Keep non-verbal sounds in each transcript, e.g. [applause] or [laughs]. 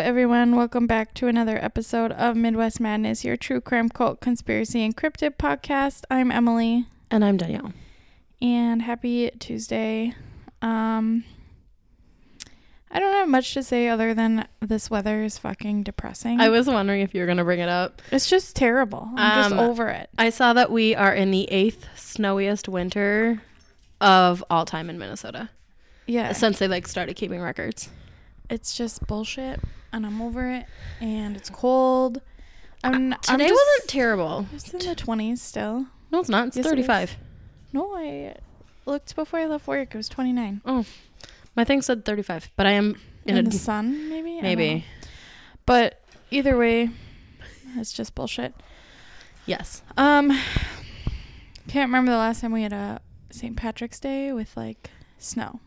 everyone. Welcome back to another episode of Midwest Madness, your true crime cult conspiracy encrypted podcast. I'm Emily, And I'm Danielle. and happy Tuesday. Um, I don't have much to say other than this weather is fucking depressing. I was wondering if you were going to bring it up. it's just terrible. I'm just Um, over it. I saw that we are in the eighth snowiest winter of all time in Minnesota Yeah, since they like started keeping records. It's just bullshit, and I'm over it. And it's cold. I'm, I'm Uh, Today just- wasn't terrible. It's in the 20s still. No, it's not. It's Yes, it is. 35. No, I looked before I left work. It was 29. Oh, my thing said 35, but I am In, in, a the sun, maybe? I don't know. maybe. But either way, it's just bullshit. Yes. Um, can't remember the last time we had a St. Patrick's Day with like snow.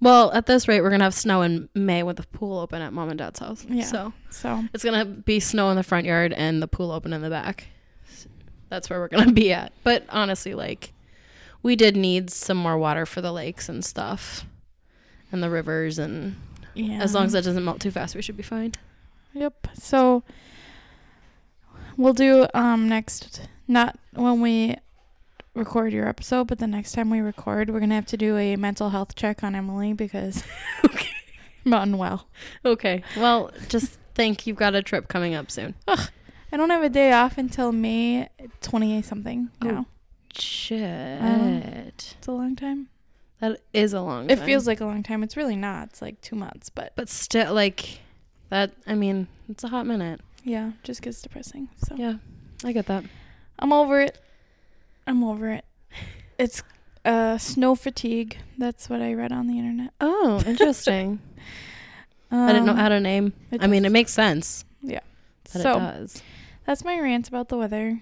Well, at this rate, we're gonna have snow in May with the pool open at mom and dad's house. Yeah. So So it's gonna be snow in the front yard and the pool open in the back. That's where we're gonna be at. But honestly, like, we did need some more water for the lakes and stuff, and the rivers, and yeah, as long as it doesn't melt too fast, we should be fine. Yep. So we'll do um next not when we record your episode, but the next time we record, we're gonna have to do a mental health check on Emily because [laughs] I'm [laughs] unwell. Okay. Well, just think you've got a trip coming up soon. Ugh, I don't have a day off until May twenty something Oh. now. Shit. It's a long time. that is a long. It time. feels like a long time. It's really not. It's like two months, but but still, like, that. I mean, it's a hot minute. yeah, just gets depressing. So Yeah, I get that. I'm over it. I'm over it. It's uh snow fatigue. That's what I read on the internet. Oh, [laughs] interesting. I didn't know Um, how to name. it I mean, it makes sense Yeah. that so it does. that's my rant about the weather,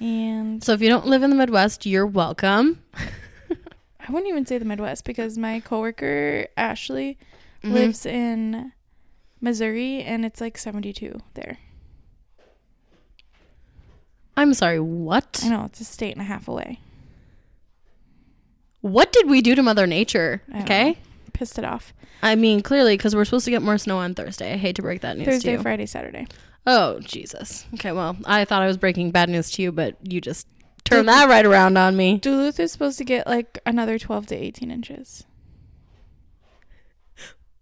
and So if you don't live in the Midwest, you're welcome. [laughs] I wouldn't even say the Midwest because my coworker Ashley Mhm. lives in Missouri, and it's like 72 there. I'm sorry. What? I know it's a state and a half away. What did we do to Mother Nature? Okay. know. Pissed it off. I mean, clearly, because we're supposed to get more snow on Thursday. I hate to break that news to Thursday, you. Friday, Saturday. oh Jesus. Okay. Well, I thought I was breaking bad news to you, but you just turned that right around on me. Duluth is supposed to get like another 12 to 18 inches.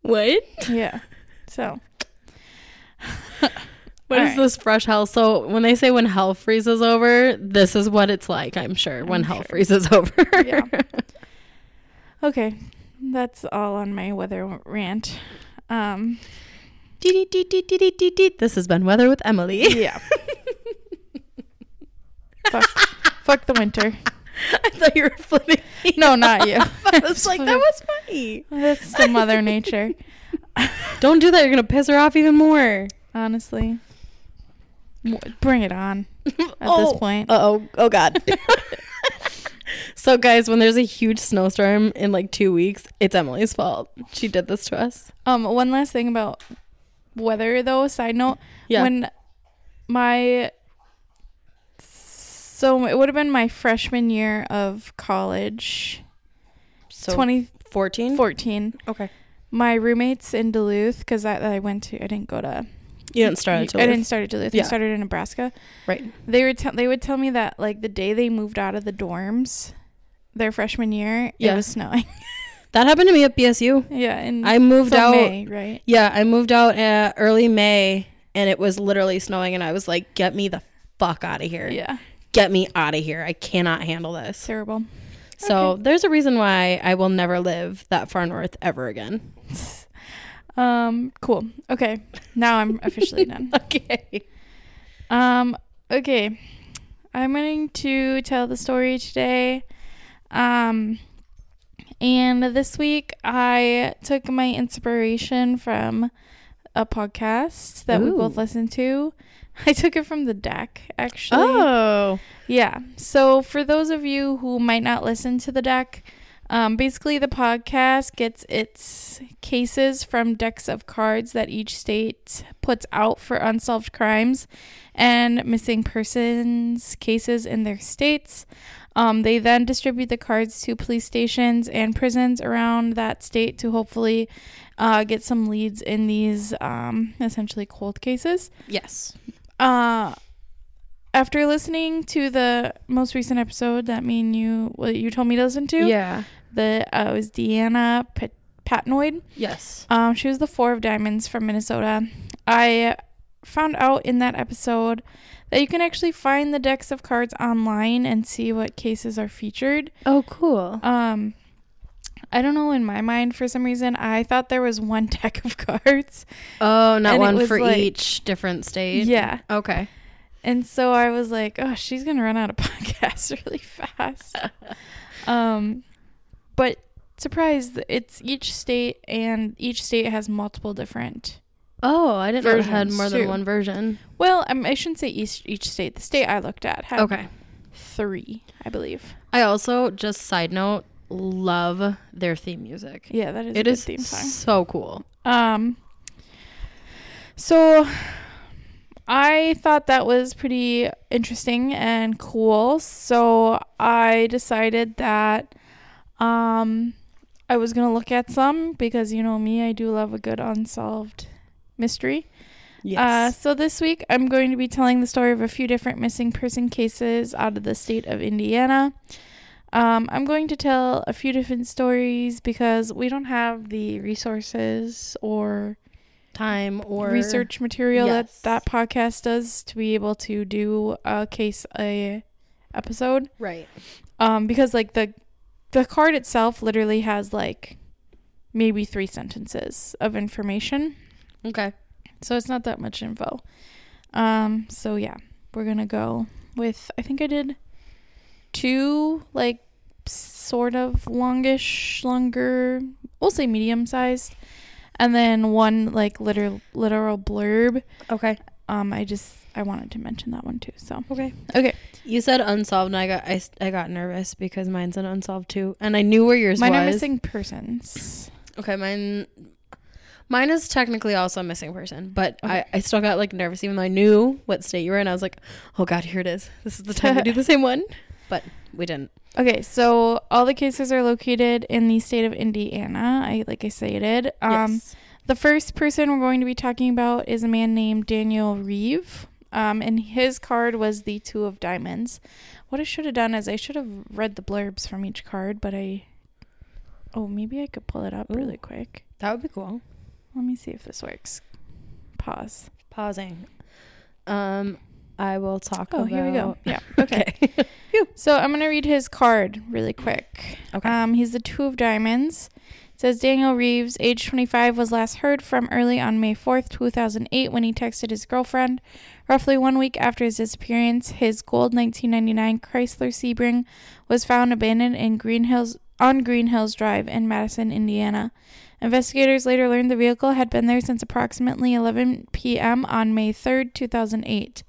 What? Yeah. So [laughs] What is Alright. this fresh hell? So when they say when hell freezes over, this is what it's like. I'm sure when I'm hell sure. freezes [laughs] over. Yeah. okay, that's all on my weather rant. Um. This has been Weather with Emily. yeah. [laughs] fuck, fuck the winter. I thought you were flipping. No, not you. [laughs] I was like, that was funny. That's the Mother Nature. Don't do that. You're gonna piss her off even more. Honestly, bring it on. [laughs] At oh. this point, Oh, oh God. [laughs] so, guys, when there's a huge snowstorm in like two weeks, it's Emily's fault. She did this to us. um, one last thing about weather, though. Side note: Yeah. when my so it would have been my freshman year of college, so 2014. 14. Okay. My roommates in Duluth, because I, I went to, I didn't go to, You didn't start until I didn't start at Duluth. I Yeah. started in Nebraska. right. They would tell, they would tell me that like the day they moved out of the dorms, their freshman year, Yeah. it was snowing. [laughs] That happened to me at BSU. yeah, and I moved out. May, right? Yeah, I moved out uh, early May, and it was literally snowing, and I was like, "Get me the fuck out of here! Yeah, Get me out of here! I cannot handle this." terrible. So there's a reason why I will never live that far north ever again. [laughs] Um, cool. Okay, now I'm officially done. [laughs] Okay. Um, okay. I'm going to tell the story today. Um, and this week I took my inspiration from a podcast that we both Ooh. listen to. [laughs] I took it from the deck, actually. Oh. Yeah. So for those of you who might not listen to the deck, um, basically the podcast gets its cases from decks of cards that each state puts out for unsolved crimes and missing persons cases in their states. Um, they then distribute the cards to police stations and prisons around that state to hopefully uh, get some leads in these um, essentially cold cases. Yes. Uh, after listening to the most recent episode that me and you, what you told me to listen to, Yeah. the uh, it was Deanna Pat- Patnoid. Yes. Um, she was the four of diamonds from Minnesota. I found out in that episode that you can actually find the decks of cards online and see what cases are featured. Oh, cool. Um, I don't know. In my mind, for some reason, I thought there was one [laughs] deck of cards. Oh, not one for like- each different state. Yeah, Okay. And so I was like, "Oh, she's gonna run out of [laughs] podcasts really fast." [laughs] um, but surprise, it's each state, and each state has multiple different Oh, I didn't know it had more than too. one version. Well, um, I shouldn't say each each state. The state I looked at had Okay. three, I believe. I also just side note love their theme music. Yeah, that is It a is theme song. so cool. Um, so I thought that was pretty interesting and cool. So I decided that um I was gonna look at some because you know me, I do love a good unsolved mystery. Uh, so this week, I'm going to be telling the story of a few different missing person cases out of the state of Indiana. Um, I'm going to tell a few different stories because we don't have the resources or Time or research material Yes. that that podcast does to be able to do a case a episode. Right. Um, because like the the card itself literally has like maybe three sentences of information. Okay. So it's not that much info. Um, so yeah, we're gonna go with I think I did two like sort of longish, longer, we'll say medium sized, and then one like literal literal blurb. Okay. Um, I just I wanted to mention that one too. So Okay. okay, You said unsolved, and I got I, I got nervous because mine's an unsolved too, and I knew where yours mine was. are missing persons. Okay, mine mine is technically also a missing person, but I, I still got like nervous even though I knew what state you were in. I was like, oh god, here it is. This is the time to do the [laughs] same one. But we didn't. Okay, so all the cases are located in the state of Indiana. I like I stated. Um, yes. The first person we're going to be talking about is a man named Daniel Reeve. Um, and his card was the Two of Diamonds. What I should have done is I should have read the blurbs from each card, but I. Oh, maybe I could pull it up Ooh. really quick. That would be cool. Let me see if this works. Pause. Pausing. Um I will talk Oh, about here we go. Yeah. [laughs] Okay. Okay. So I'm gonna read his card really quick. Okay. Um, he's the Two of Diamonds. It says Daniel Reaves, age 25, was last heard from early on May 4th, 2008, when he texted his girlfriend. Roughly one week after his disappearance, his gold 1999 Chrysler Sebring was found abandoned in Green Hills on Green Hills Drive in Madison, Indiana. Investigators later learned the vehicle had been there since approximately 11 p.m. on May 3rd, 2008.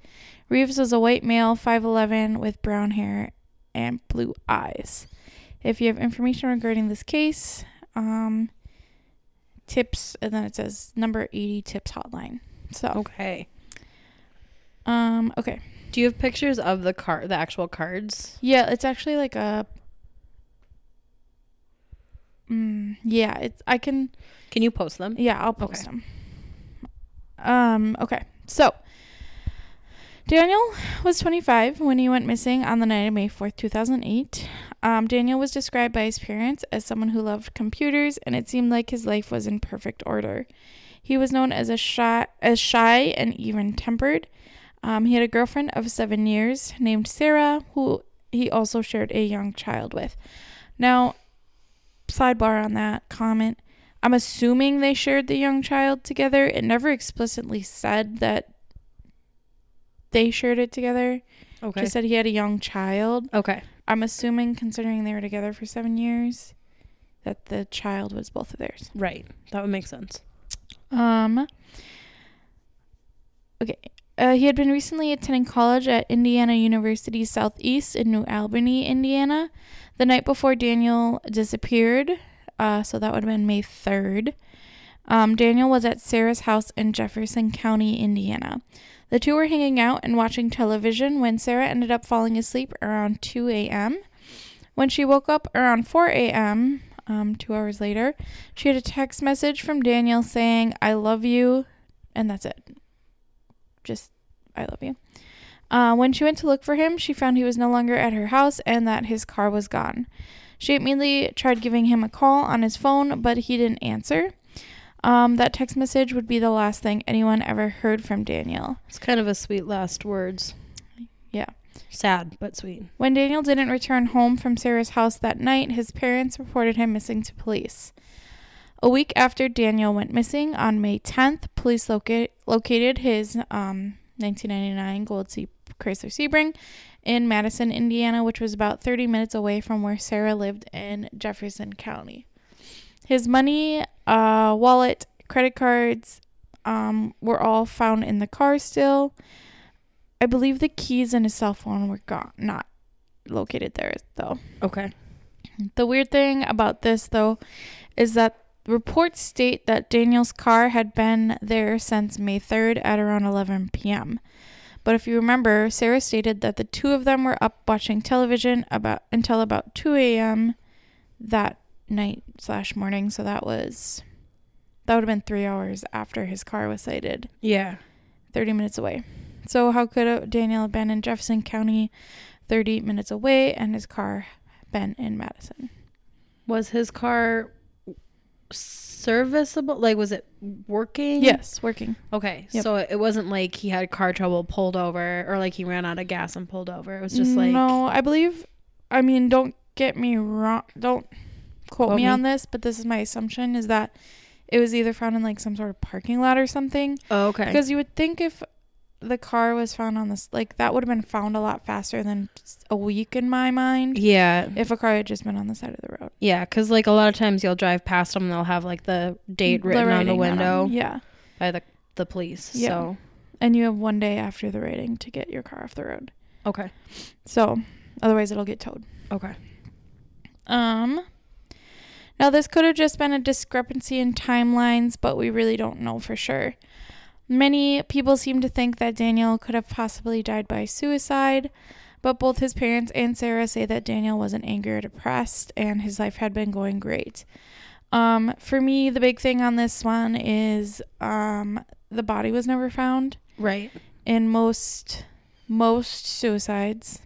Reaves was a white male, 5'11, with brown hair and blue eyes. If you have information regarding this case, um, tips, and then it says number 80 tips hotline. So, Okay. um, okay. Do you have pictures of the card the actual cards? Yeah, it's actually like a. Mm, yeah, it's I can Can you post them? Yeah, I'll post Okay. them. Um, okay. So Daniel was 25 when he went missing on the night of May 4th, 2008. Um, Daniel was described by his parents as someone who loved computers, and it seemed like his life was in perfect order. He was known as a shy, as shy and even-tempered. Um, he had a girlfriend of seven years named Sarah, who he also shared a young child with. Now, sidebar on that comment. I'm assuming they shared the young child together. It never explicitly said that they shared it together. Okay. Just said he had a young child. okay. I'm assuming, considering they were together for seven years, that the child was both of theirs. Right. That would make sense. Um. Okay. Uh, he had been recently attending college at Indiana University Southeast in New Albany, Indiana, the night before Daniel disappeared. Uh, so that would have been May 3rd. Um, Daniel was at Sarah's house in Jefferson County, Indiana. The two were hanging out and watching television when Sarah ended up falling asleep around 2 a.m. When she woke up around 4 a.m., um, two hours later, she had a text message from Daniel saying, I love you, and that's it. Just, I love you. Uh, when she went to look for him, she found he was no longer at her house and that his car was gone. She immediately tried giving him a call on his phone, but he didn't answer. Um, that text message would be the last thing anyone ever heard from Daniel. It's kind of a sweet last words. Yeah. Sad, but sweet. When Daniel didn't return home from Sarah's house that night, his parents reported him missing to police. A week after Daniel went missing, on May 10th, police loca- located his um, 1999 Gold Sea Chrysler Sebring in Madison, Indiana, which was about 30 minutes away from where Sarah lived in Jefferson County. His money, uh, wallet, credit cards um, were all found in the car still. I believe the keys and his cell phone were gone, not located there, though. Okay. The weird thing about this, though, is that reports state that Daniel's car had been there since May 3rd at around 11 p.m. But if you remember, Sarah stated that the two of them were up watching television about until about 2 a.m. that night slash morning. So that was that would have been three hours after his car was sighted, Yeah. 30 minutes away. So how could Daniel have been in Jefferson County, 30 minutes away, and his car been in Madison? Was his car serviceable? Like, was it working? Yes, working. Okay. Yep. So it wasn't like he had car trouble, pulled over, or like he ran out of gas and pulled over. It was just like. no i believe i mean don't get me wrong don't quote, me, me. on this but this is my assumption is that it was either found in like some sort of parking lot or something Oh, okay. because you would think if the car was found on this like that would have been found a lot faster than a week in my mind yeah. if a car had just been on the side of the road Yeah. Because like a lot of times you'll drive past them and they'll have like the date The written on the window 'em, yeah by the, the police. Yeah. So, and you have one day after the rating to get your car off the road okay. so otherwise it'll get towed Okay. Um, now this could have just been a discrepancy in timelines, but we really don't know for sure. Many people seem to think that Daniel could have possibly died by suicide, but both his parents and Sarah say that Daniel wasn't angry or depressed and his life had been going great. Um, for me, the big thing on this one is um, the body was never found. Right. In most most suicides,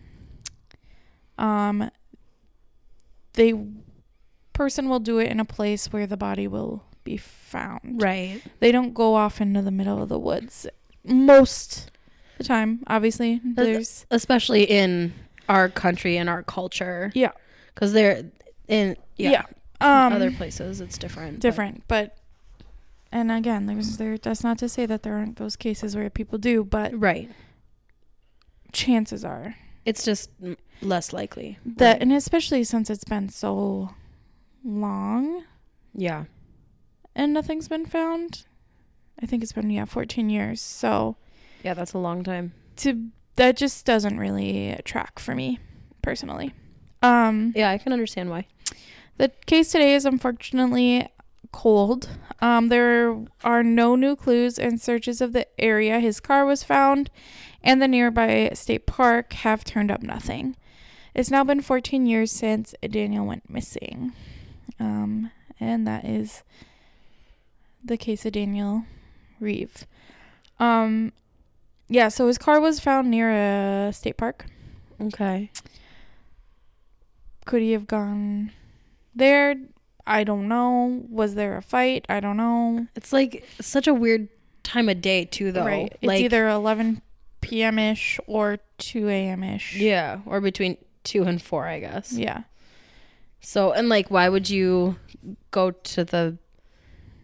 um, they person will do it in a place where the body will be found. Right. They don't go off into the middle of the woods most the time. Obviously, there's Especially in our country and our culture. Yeah. Because they're in, yeah. Yeah. um other places it's different. different, but and again, there's there. That's not to say that there aren't those cases where people do, but Right. chances are It's just less likely. that, Right. and especially since it's been so long yeah. and nothing's been found. I think it's been yeah, 14 years. So Yeah, that's a long time. to that just doesn't really track for me personally. Um Yeah, I can understand why. the case today is unfortunately cold. Um there are no new clues and searches of the area his car was found and the nearby state park have turned up nothing. It's now been 14 years since Daniel went missing. Um and that is the case of Daniel Reeve. Um yeah, so his car was found near a state park. Okay. Could he have gone there? I don't know. Was there a fight? I don't know. It's like such a weird time of day too though. right. It's either 11 p.m. ish or 2 a.m. ish. yeah, or between 2 and 4, I guess. Yeah. So, and like why would you go to the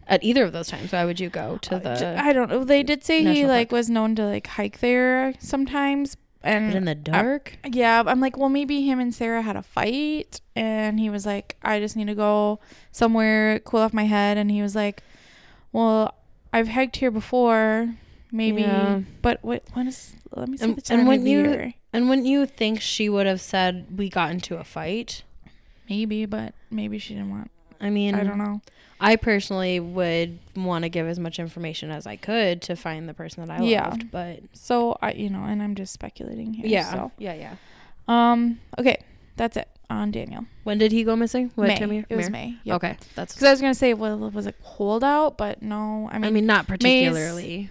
at either of those times? Why would you go to Uh, the I don't know. They did say he National like was known to like hike there sometimes. but And in the dark? yeah, I'm like, well, maybe him and Sarah had a fight, and he was like, I just need to go somewhere, cool off my head, and he was like, well, I've hiked here before, maybe, Yeah. but what? When is? Let me see And- the and time when of the you- year. And wouldn't you think she would have said we got into a fight? Maybe, but maybe she didn't want. I mean, I don't know. I personally would want to give as much information as I could to find the person that I Yeah. loved, but So I, you know, and I'm just speculating here. yeah, So, yeah, yeah. um, okay. that's it on Daniel. When did he go missing? What May. time of year? It was May? Yep. Okay, that's. Because I was gonna say, well, was it cold out? But no. I mean, I mean, not May's- particularly.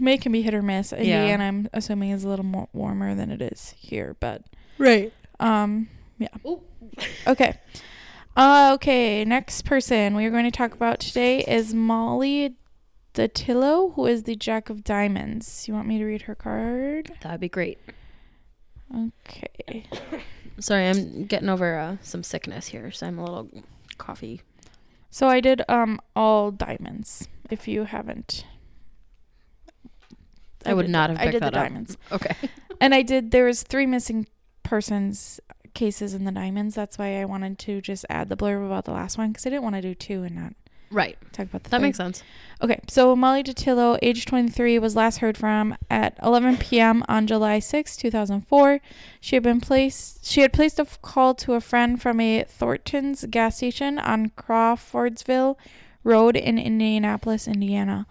May can be hit or miss. Yeah. Indiana, I'm assuming, is a little more warmer than it is here. But Right. um, yeah. Ooh. Okay. Uh, okay. Next person we are going to talk about today is Molly Dattilo, who is the Jack of Diamonds. You want me to read her card? That'd be great. Okay. Sorry, I'm getting over uh, some sickness here, so I'm a little coffee. So I did um all diamonds. If you haven't, I, would not the- have picked I did that the up. diamonds, Okay. and I did. There was three missing persons cases and the diamonds. That's why I wanted to just add the blurb about the last one because I didn't want to do two and not Right. talk about the That third. makes sense. Okay, so Molly Dattilo, age 23, was last heard from at 11 p.m. on July 6, 2004. She had been placed. She had placed a f- call to a friend from a Thornton's gas station on Crawfordsville Road in Indianapolis, Indiana.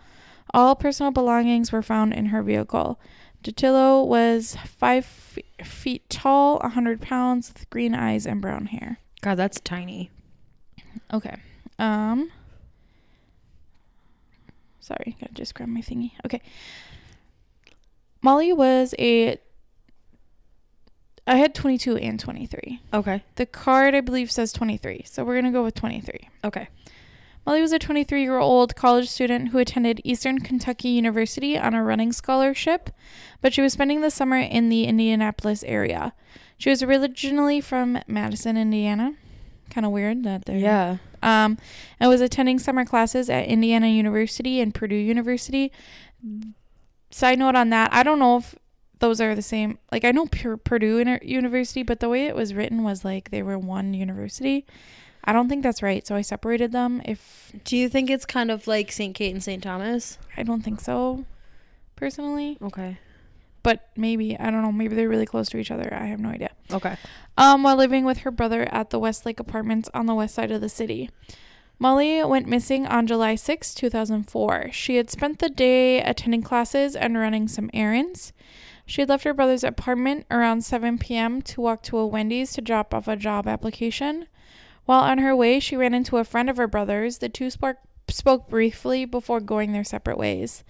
All personal belongings were found in her vehicle. Dattilo was five f- feet tall, 100 pounds, with green eyes and brown hair. God, that's tiny. Okay. Um. Sorry, gotta just grab my thingy. Okay. Molly was a. I had 22 and 23. Okay. The card, I believe, says 23. So we're going to go with 23. Okay. Molly was a 23 year old college student who attended Eastern Kentucky University on a running scholarship, but she was spending the summer in the Indianapolis area. She was originally from Madison, Indiana. Kind of weird that they're Yeah. um, and was attending summer classes at Indiana University and Purdue University. Side note on that, I don't know if those are the same. Like I know Pur- Purdue Uni- University, but the way it was written was like they were one university. I don't think that's right, so I separated them. If Do you think it's kind of like St. Kate and St. Thomas? I don't think so, personally, Okay. but maybe I don't know. Maybe they're really close to each other. I have no idea. Okay. um, while living with her brother at the Westlake Apartments on the west side of the city. Molly went missing on July 6, 2004. She had spent the day attending classes and running some errands. She had left her brother's apartment around 7 p.m. to walk to a Wendy's to drop off a job application. While on her way, she ran into a friend of her brother's. The two spark- spoke briefly before going their separate ways.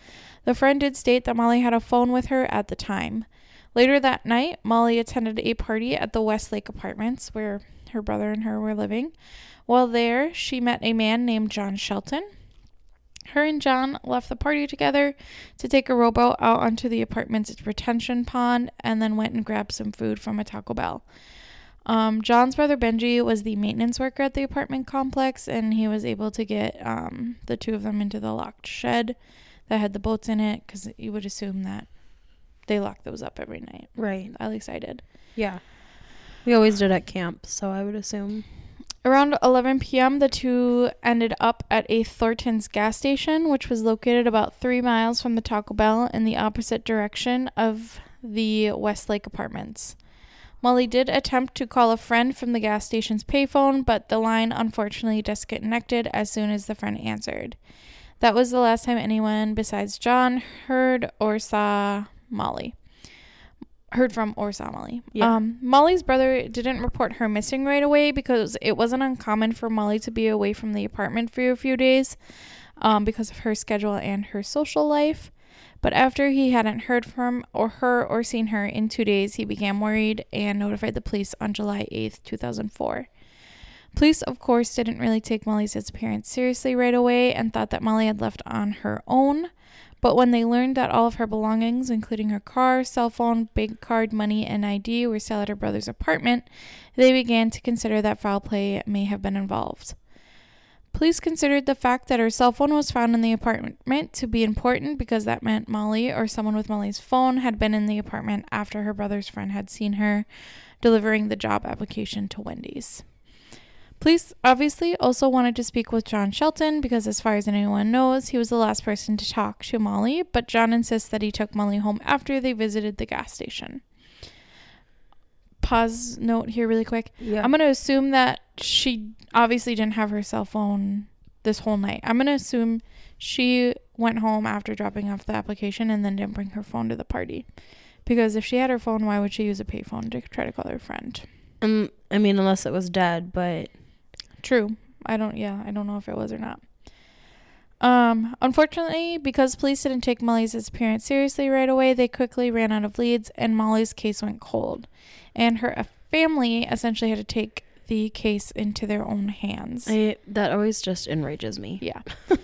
The friend did state that Molly had a phone with her at the time. Later that night, Molly attended a party at the Westlake Apartments where her brother and her were living. While there, she met a man named John Shelton. Her and John left the party together to take a rowboat out onto the apartment's retention pond and then went and grabbed some food from a Taco Bell. Um, John's brother Benji was the maintenance worker at the apartment complex, and he was able to get um, the two of them into the locked shed that had the boats in it because you would assume that they lock those up every night. Right. At least I did. Yeah. We always did at camp, so I would assume. Around 11 p.m., the two ended up at a Thornton's gas station, which was located about three miles from the Taco Bell in the opposite direction of the Westlake apartments. Molly did attempt to call a friend from the gas station's payphone, but the line unfortunately disconnected as soon as the friend answered. That was the last time anyone besides John heard or saw Molly. Heard from or saw Molly. Yeah. Um, Molly's brother didn't report her missing right away because it wasn't uncommon for Molly to be away from the apartment for a few days um, because of her schedule and her social life. But after he hadn't heard from or her or seen her in two days, he began worried and notified the police on July 8th, 2004. Police, of course, didn't really take Molly's disappearance seriously right away and thought that Molly had left on her own. But when they learned that all of her belongings, including her car, cell phone, bank card, money, and ID, were still at her brother's apartment, they began to consider that foul play may have been involved. Police considered the fact that her cell phone was found in the apartment to be important because that meant Molly or someone with Molly's phone had been in the apartment after her brother's friend had seen her delivering the job application to Wendy's. Police obviously also wanted to speak with John Shelton because, as far as anyone knows, he was the last person to talk to Molly, but John insists that he took Molly home after they visited the gas station. Pause note here, really quick. Yeah. I'm going to assume that she obviously didn't have her cell phone this whole night. I'm going to assume she went home after dropping off the application and then didn't bring her phone to the party. Because if she had her phone, why would she use a payphone to try to call her friend? Um, I mean, unless it was dead, but True. I don't yeah, I don't know if it was or not. Um, unfortunately, because police didn't take Molly's disappearance seriously right away, they quickly ran out of leads and Molly's case went cold. And her uh, family essentially had to take the case into their own hands. I, that always just enrages me. Yeah. [laughs]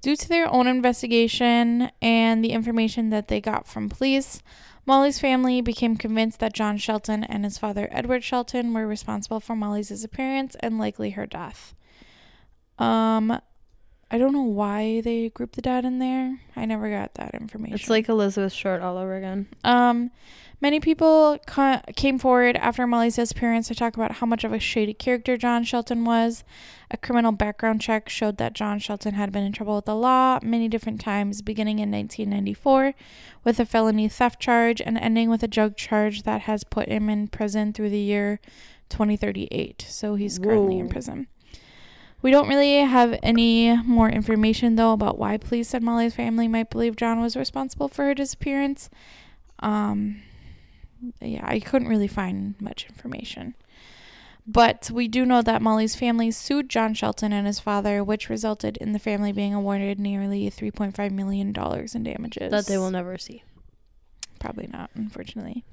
Due to their own investigation and the information that they got from police, Molly's family became convinced that John Shelton and his father Edward Shelton were responsible for Molly's disappearance and likely her death. Um I don't know why they grouped the dad in there. I never got that information. It's like Elizabeth Short all over again. Um, many people ca- came forward after Molly's disappearance to talk about how much of a shady character John Shelton was. A criminal background check showed that John Shelton had been in trouble with the law many different times, beginning in 1994 with a felony theft charge and ending with a drug charge that has put him in prison through the year 2038. So he's currently in prison. We don't really have any more information though about why police said Molly's family might believe John was responsible for her disappearance. Um, yeah, I couldn't really find much information. But we do know that Molly's family sued John Shelton and his father, which resulted in the family being awarded nearly $3.5 million in damages. That they will never see. Probably not, unfortunately.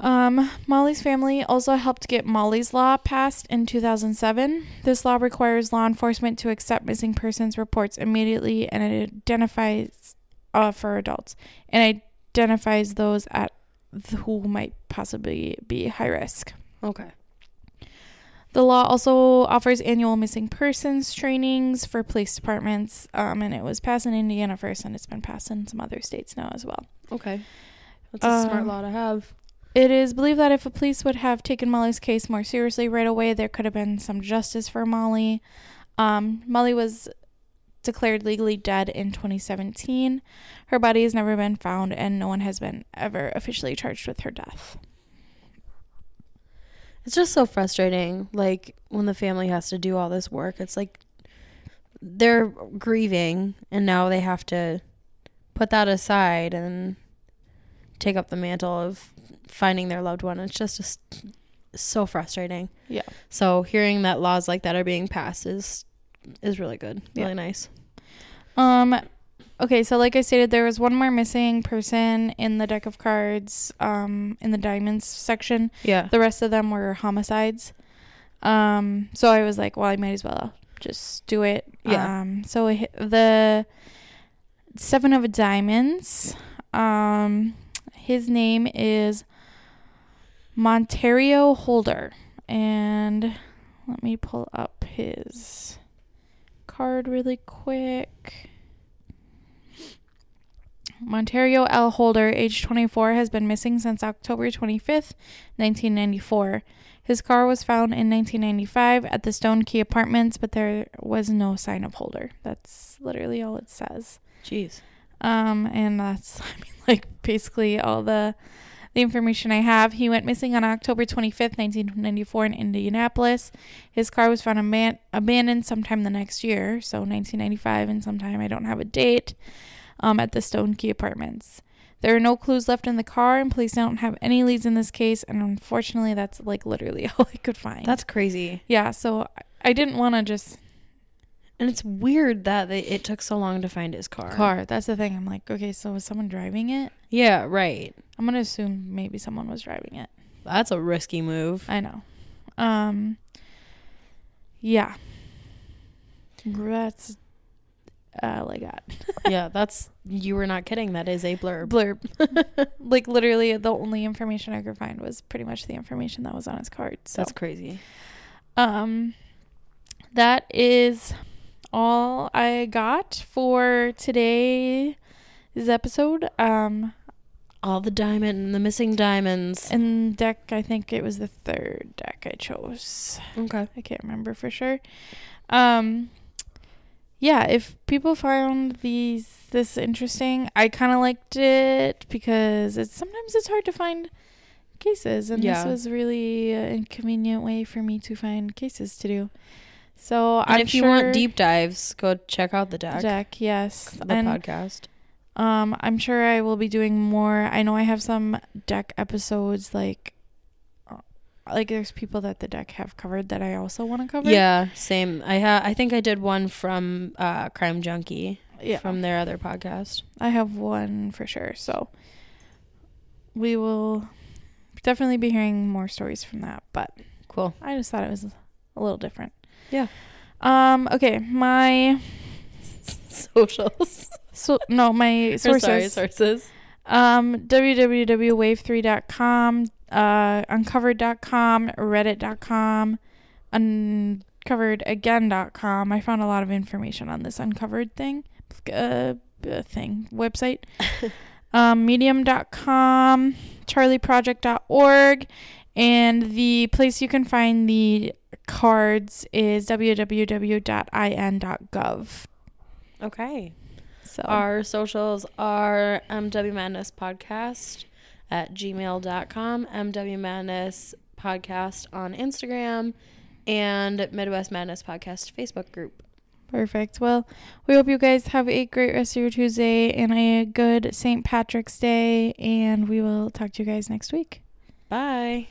Um, Molly's family also helped get Molly's Law passed in 2007. This law requires law enforcement to accept missing persons reports immediately and it identifies uh, for adults and identifies those at who might possibly be high risk. Okay. The law also offers annual missing persons trainings for police departments, um, and it was passed in Indiana first, and it's been passed in some other states now as well. Okay. That's a smart Um, law to have. It is believed that if the police would have taken Molly's case more seriously right away, there could have been some justice for Molly. Um, Molly was declared legally dead in 2017. Her body has never been found, and no one has been ever officially charged with her death. It's just so frustrating. Like when the family has to do all this work, it's like they're grieving and now they have to put that aside and take up the mantle of finding their loved one. It's just, just so frustrating. Yeah. So hearing that laws like that are being passed is is really good. Yeah. Really nice. Um, okay, so like I stated, there was one more missing person in the deck of cards, um, in the diamonds section. Yeah. The rest of them were homicides. Um, so I was like, well, I might as well just do it. Yeah. Um, so the seven of diamonds. Um, his name is Monterrio Holder, and let me pull up his card really quick. Monterrio L. Holder, age 24, has been missing since October 25th, 1994. His car was found in 1995 at the Stone Key Apartments, but there was no sign of Holder. That's literally all it says. Jeez. Um, and that's [laughs] I mean, like basically all the the information I have. He went missing on October 25th, 1994, in Indianapolis. His car was found aban- abandoned sometime the next year, so 1995, and sometime I don't have a date. Um, at the Stone Key Apartments. There are no clues left in the car, and police don't have any leads in this case. And unfortunately, that's like literally [laughs] all I could find. That's crazy. yeah. So I- I didn't want to just And it's weird that they, it took so long to find his car. car. That's the thing. I'm like, okay, so was someone driving it? Yeah, right. I'm gonna assume maybe someone was driving it. That's a risky move. I know. Um. Yeah. That's all I got. [laughs] yeah, that's you were not kidding. That is a blurb. Blurb. [laughs] like literally, the only information I could find was pretty much the information that was on his card. So, That's crazy. um, that is all I got for today's episode. Um, All the diamond, and the missing diamonds. and deck, I think it was the third deck I chose. Okay. I can't remember for sure. Um yeah, if people found these this interesting, I kind of liked it because it's sometimes it's hard to find cases and Yeah. this was really an inconvenient way for me to find cases to do. So And I'm if you want deep dives, go check out the deck, deck, yes. the and podcast. um I'm sure I will be doing more. I know I have some deck episodes like uh, like there's people that the deck have covered that I also want to cover. Yeah, same. I ha- I think I did one from uh, Crime Junkie Yeah. from their other podcast. I have one for sure. So we will definitely be hearing more stories from that, but Cool. I just thought it was a little different. Yeah. Um okay, my Socials. so no, my sources. sorry, sources. Um, www.wave3.com, uh, uncovered.com, reddit.com, uncoveredagain.com. I found a lot of information on this uncovered thing, uh, uh, thing, website. [laughs] um, medium.com, charleyproject.org, and the place you can find the cards is www.in.gov. Okay. So, Our socials are MW Madness Podcast at gmail.com, MW Madness Podcast on Instagram, and Midwest Madness Podcast Facebook group. Perfect. Well, we hope you guys have a great rest of your Tuesday and a good St. Patrick's Day, and we will talk to you guys next week. Bye.